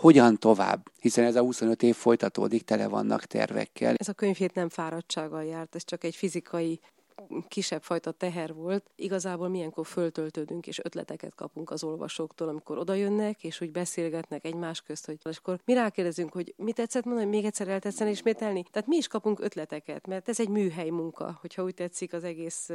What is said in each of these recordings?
hogyan tovább, hiszen ez a 25 év folytatódik, tele vannak tervekkel. Ez a könyvhét nem fáradtsággal járt, ez csak egy fizikai kisebb fajta teher volt. Igazából milyenkor föltöltődünk, és ötleteket kapunk az olvasóktól, amikor odajönnek, és úgy beszélgetnek egymás közt, hogy akkor mi rákérdezünk, hogy mit tetszett mondani, még egyszer eltetszen ismételni. Tehát mi is kapunk ötleteket, mert ez egy műhely munka, hogyha úgy tetszik az egész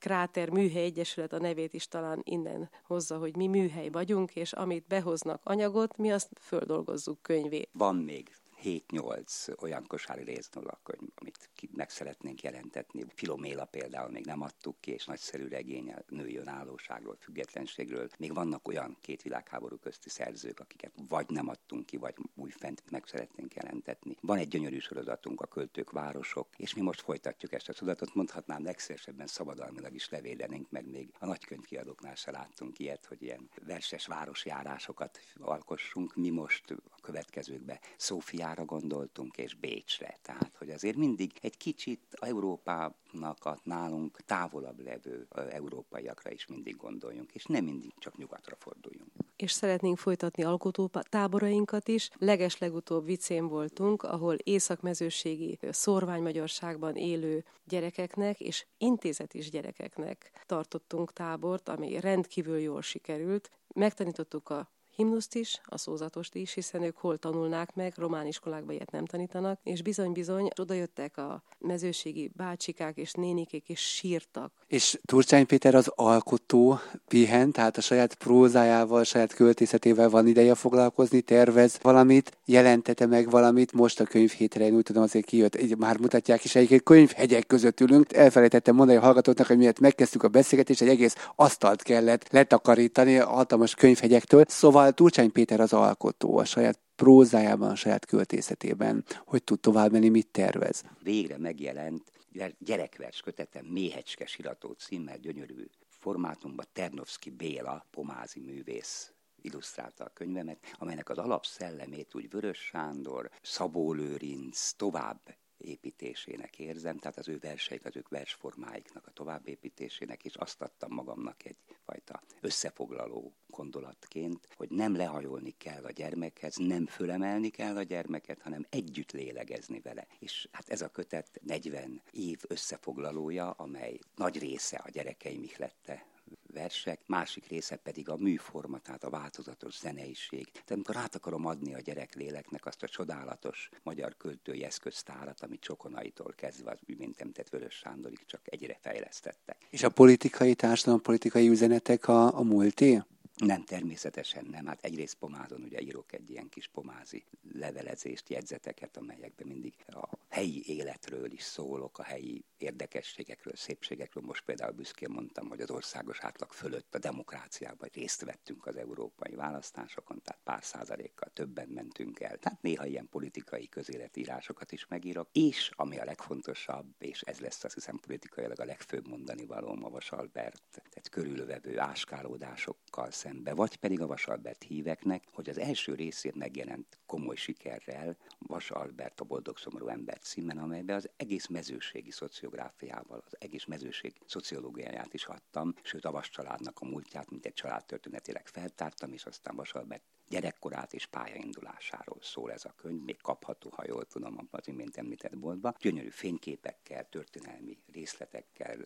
Kráter Műhely Egyesület a nevét is talán innen hozza, hogy mi műhely vagyunk, és amit behoznak anyagot, mi azt földolgozzuk könyvé. Van még 7-8 olyan kosári résznolakönyv, amit meg szeretnénk jelentetni. Filoméla például még nem adtuk ki, és nagyszerű regény a női önállóságról, függetlenségről. Még vannak olyan két világháború közti szerzők, akiket vagy nem adtunk ki, vagy újfent meg szeretnénk jelentetni. Van egy gyönyörű sorozatunk, a Költők Városok, és mi most folytatjuk ezt a sorozatot. Mondhatnám, legszívesebben szabadalmilag is levédenénk, meg még a nagykönyvkiadóknál se láttunk ilyet, hogy ilyen verses városjárásokat alkossunk. Mi most a következőkbe Szófiát Rómára gondoltunk, és Bécsre. Tehát, hogy azért mindig egy kicsit Európának a nálunk távolabb levő európaiakra is mindig gondoljunk, és nem mindig csak nyugatra forduljunk. És szeretnénk folytatni alkotó táborainkat is. Leges legutóbb vicén voltunk, ahol északmezőségi szorványmagyarságban élő gyerekeknek és intézetis gyerekeknek tartottunk tábort, ami rendkívül jól sikerült. Megtanítottuk a himnuszt is, a szózatost is, hiszen ők hol tanulnák meg, román iskolákban ilyet nem tanítanak, és bizony-bizony oda jöttek a mezőségi bácsikák és nénikék, és sírtak. És Turcsány Péter az alkotó pihen, tehát a saját prózájával, saját költészetével van ideje foglalkozni, tervez valamit, jelentete meg valamit, most a könyvhétre, én úgy tudom azért kijött, már mutatják is, egyébként könyvhegyek között ülünk. Elfelejtettem mondani a hallgatóknak, hogy miért megkezdtük a beszélgetést, egy egész asztalt kellett letakarítani hatalmas könyvhegyektől. Szóval Turcsány Péter az alkotó, a saját prózájában, a saját költészetében, hogy tud tovább menni, mit tervez. Végre megjelent gyerekvers kötetem Méhecske Sirató címmel gyönyörű formátumban Ternovszki Béla, pomázi művész illusztrálta a könyvemet, amelynek az alapszellemét úgy Vörös Sándor, Szabó Lőrinc tovább építésének érzem, tehát az ő verseik, az ők versformáiknak a továbbépítésének, és azt adtam magamnak egyfajta összefoglaló gondolatként, hogy nem lehajolni kell a gyermekhez, nem fölemelni kell a gyermeket, hanem együtt lélegezni vele. És hát ez a kötet 40 év összefoglalója, amely nagy része a gyerekeim ihlette versek, másik része pedig a műforma, tehát a változatos zeneiség. Tehát amikor át akarom adni a gyerekléleknek azt a csodálatos magyar költői eszköztárat, amit Csokonaitól kezdve az mint említett Vörös Sándorig csak egyre fejlesztettek. És a politikai, társadalom politikai üzenetek a, a múlté? Nem, természetesen nem. Hát egyrészt pomázon ugye írok egy ilyen kis pomázi levelezést, jegyzeteket, amelyekben mindig a helyi életről is szólok, a helyi érdekességekről, szépségekről. Most például büszkén mondtam, hogy az országos átlag fölött a demokráciában részt vettünk az európai választásokon, tehát pár százalékkal többen mentünk el. Tehát néha ilyen politikai közéletírásokat is megírok. És ami a legfontosabb, és ez lesz azt hiszem politikailag a legfőbb mondani való a Vasalbert, tehát körülvevő áskálódásokkal szembe, vagy pedig a Vasalbert híveknek, hogy az első részét megjelent komoly sikerrel Vas Albert a Boldog Szomorú Ember címen, amelyben az egész mezőségi szociográfiával, az egész mezőség szociológiáját is adtam, sőt a Vas családnak a múltját, mint egy családtörténetileg feltártam, és aztán Vas Albert gyerekkorát és pályaindulásáról szól ez a könyv, még kapható, ha jól tudom, az imént említett boltba. Gyönyörű fényképekkel, történelmi részletekkel,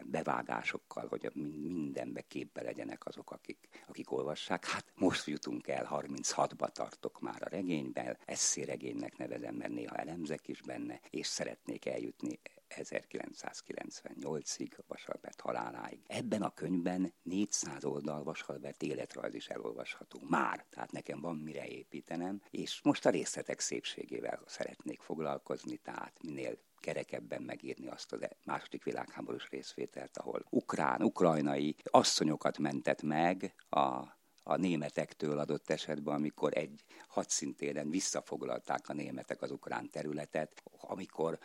ilyen bevágásokkal, hogy mindenbe képbe legyenek azok, akik, akik olvassák. Hát most jutunk el, 36-ba tartok már a regényben, regénynek nevezem, mert néha elemzek is benne, és szeretnék eljutni 1998-ig, Vasalbert haláláig. Ebben a könyvben 400 oldal Vasalbert életrajz is elolvasható már, tehát nekem van mire építenem, és most a részletek szépségével szeretnék foglalkozni, tehát minél kerekebben megírni azt a második világháborús részvételt, ahol ukrán, ukrajnai asszonyokat mentett meg a a németektől adott esetben, amikor egy hadszintéren visszafoglalták a németek az ukrán területet, amikor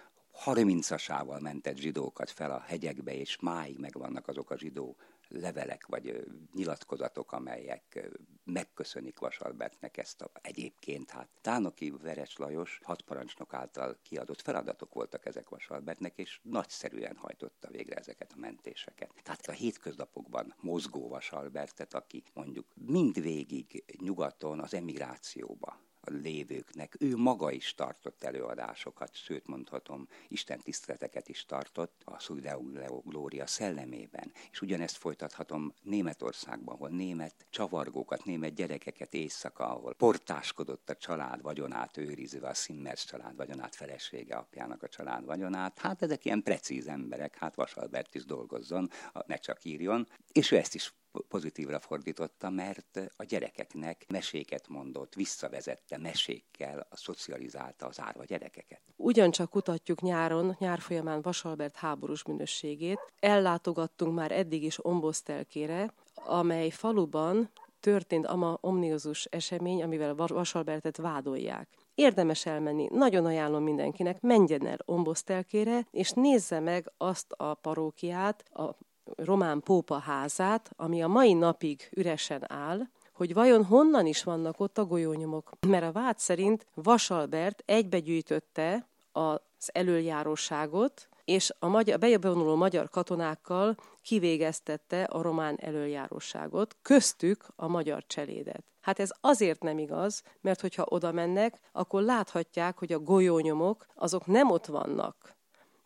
30-asával mentett zsidókat fel a hegyekbe, és máig megvannak azok a zsidó levelek vagy nyilatkozatok, amelyek megköszönik Vasalbertnek ezt a egyébként, hát Tánoki Veres Lajos hat parancsnok által kiadott feladatok voltak ezek Vasalbertnek, és nagyszerűen hajtotta végre ezeket a mentéseket. Tehát a hétköznapokban mozgó Vasalbertet, aki mondjuk mindvégig nyugaton az emigrációba lévőknek. Ő maga is tartott előadásokat, sőt mondhatom, Isten tiszteleteket is tartott a Szudeu Glória szellemében. És ugyanezt folytathatom Németországban, ahol német csavargókat, német gyerekeket éjszaka, ahol portáskodott a család vagyonát őrizve, a Simmers család vagyonát, felesége apjának a család vagyonát. Hát ezek ilyen precíz emberek, hát Vasalbert is dolgozzon, ne csak írjon. És ő ezt is pozitívra fordította, mert a gyerekeknek meséket mondott, visszavezette mesékkel, a szocializálta az árva gyerekeket. Ugyancsak kutatjuk nyáron, nyár folyamán Vasalbert háborús minőségét. Ellátogattunk már eddig is Ombosztelkére, amely faluban történt ama omniózus esemény, amivel Vasalbertet vádolják. Érdemes elmenni, nagyon ajánlom mindenkinek, menjen el Ombosztelkére, és nézze meg azt a parókiát, a román pópa házát, ami a mai napig üresen áll, hogy vajon honnan is vannak ott a golyónyomok. Mert a vád szerint Vasalbert egybegyűjtötte az elöljáróságot, és a magyar, bejövonuló magyar katonákkal kivégeztette a román elöljáróságot, köztük a magyar cselédet. Hát ez azért nem igaz, mert hogyha oda mennek, akkor láthatják, hogy a golyónyomok azok nem ott vannak,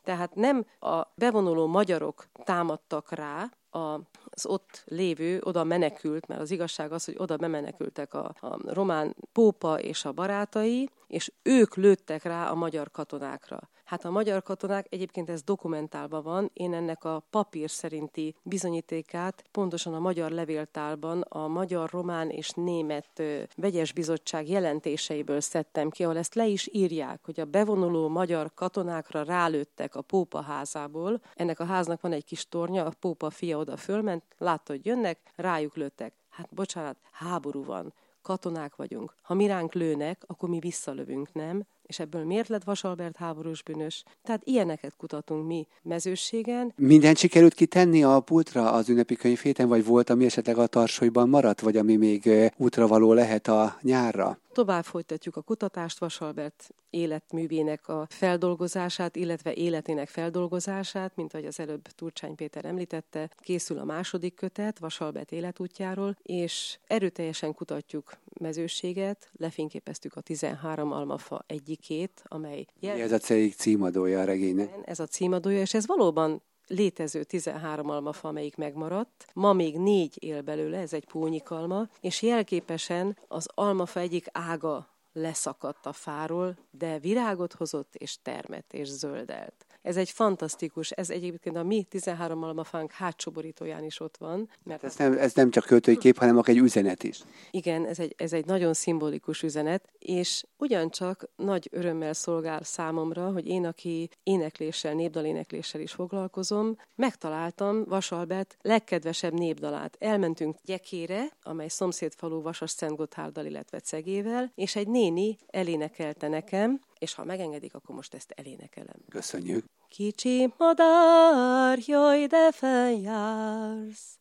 tehát nem a bevonuló magyarok támadtak rá, az ott lévő, oda menekült, mert az igazság az, hogy oda bemenekültek a, a román pópa és a barátai, és ők lőttek rá a magyar katonákra. Hát a magyar katonák, egyébként ez dokumentálva van, én ennek a papír szerinti bizonyítékát pontosan a magyar levéltálban a magyar, román és német vegyes bizottság jelentéseiből szedtem ki, ahol ezt le is írják, hogy a bevonuló magyar katonákra rálőttek a pópa házából. Ennek a háznak van egy kis tornya, a pópa fia oda fölment, látta, hogy jönnek, rájuk lőttek. Hát bocsánat, háború van katonák vagyunk. Ha mi ránk lőnek, akkor mi visszalövünk, nem? És ebből miért lett Vasalbert háborús bűnös. Tehát ilyeneket kutatunk mi mezőségen. Minden sikerült kitenni a pultra az ünnepi könyvhéten, vagy volt, ami esetleg a tarsolyban maradt, vagy ami még útra való lehet a nyárra? Tovább folytatjuk a kutatást, Vasalbert életművének a feldolgozását, illetve életének feldolgozását, mint ahogy az előbb Turcsány Péter említette. Készül a második kötet Vasalbert életútjáról, és erőteljesen kutatjuk mezőséget, lefényképeztük a 13 almafa egyikét, amely... Jel... Ez a címadója a regénynek. Ez a címadója, és ez valóban létező 13 almafa, amelyik megmaradt. Ma még négy él belőle, ez egy púnyikalma, és jelképesen az almafa egyik ága leszakadt a fáról, de virágot hozott, és termett, és zöldelt. Ez egy fantasztikus, ez egyébként a mi 13 almafánk hátsó borítóján is ott van. Mert ez, nem, ez nem csak költői kép, hanem akár egy üzenet is. Igen, ez egy, ez egy nagyon szimbolikus üzenet, és ugyancsak nagy örömmel szolgál számomra, hogy én, aki énekléssel, népdalénekléssel is foglalkozom, megtaláltam Vasalbert legkedvesebb népdalát. Elmentünk Gyekére, amely szomszédfalú Vasas Szent Gotthárddal, illetve Cegével, és egy néni elénekelte nekem, és ha megengedik, akkor most ezt elénekelem. Köszönjük. Kicsi madár, jaj, de feljársz,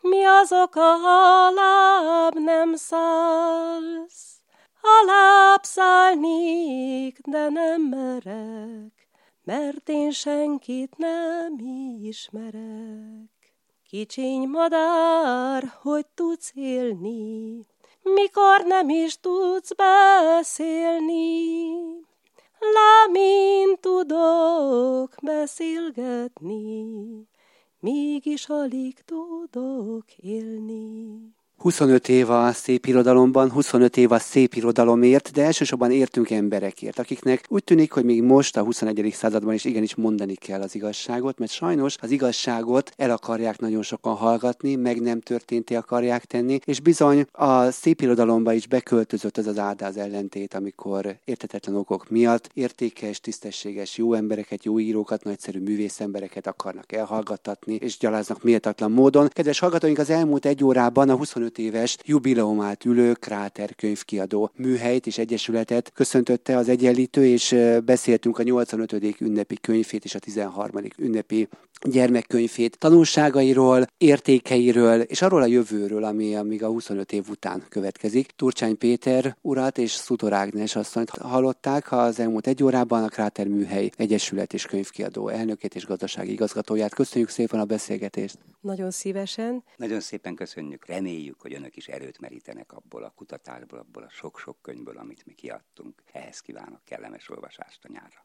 mi az oka, alább nem szállsz? Alább szállnék, de nem merek, mert én senkit nem ismerek. Kicsiny madár, hogy tudsz élni, mikor nem is tudsz beszélni. Lámin tudok beszélgetni, mégis alig tudok élni. 25 év a szép irodalomban, 25 év a szép irodalomért, de elsősorban értünk emberekért, akiknek úgy tűnik, hogy még most a 21. században is igenis mondani kell az igazságot, mert sajnos az igazságot el akarják nagyon sokan hallgatni, meg nem történté akarják tenni, és bizony a szép irodalomba is beköltözött az az áldáz ellentét, amikor értetetlen okok miatt értékes, tisztességes, jó embereket, jó írókat, nagyszerű művészembereket akarnak elhallgattatni, és gyaláznak méltatlan módon. Kedves hallgatóink, az elmúlt egy órában a 25 25 éves jubileumát ülő Kráter könyvkiadó műhelyt és egyesületet köszöntötte az egyenlítő, és beszéltünk a 85. ünnepi könyvét és a 13. ünnepi gyermekkönyvét, tanulságairól, értékeiről, és arról a jövőről, ami amíg a 25 év után következik. Turcsány Péter urat és Szutor Ágnes asszonyt hallották az elmúlt egy órában a Kráter Műhely Egyesület és könyvkiadó elnökét és gazdasági igazgatóját. Köszönjük szépen a beszélgetést! Nagyon szívesen. Nagyon szépen köszönjük. Reméljük, hogy önök is erőt merítenek abból a kutatásból, abból a sok-sok könyvből, amit mi kiadtunk. Ehhez kívánok kellemes olvasást a nyárra.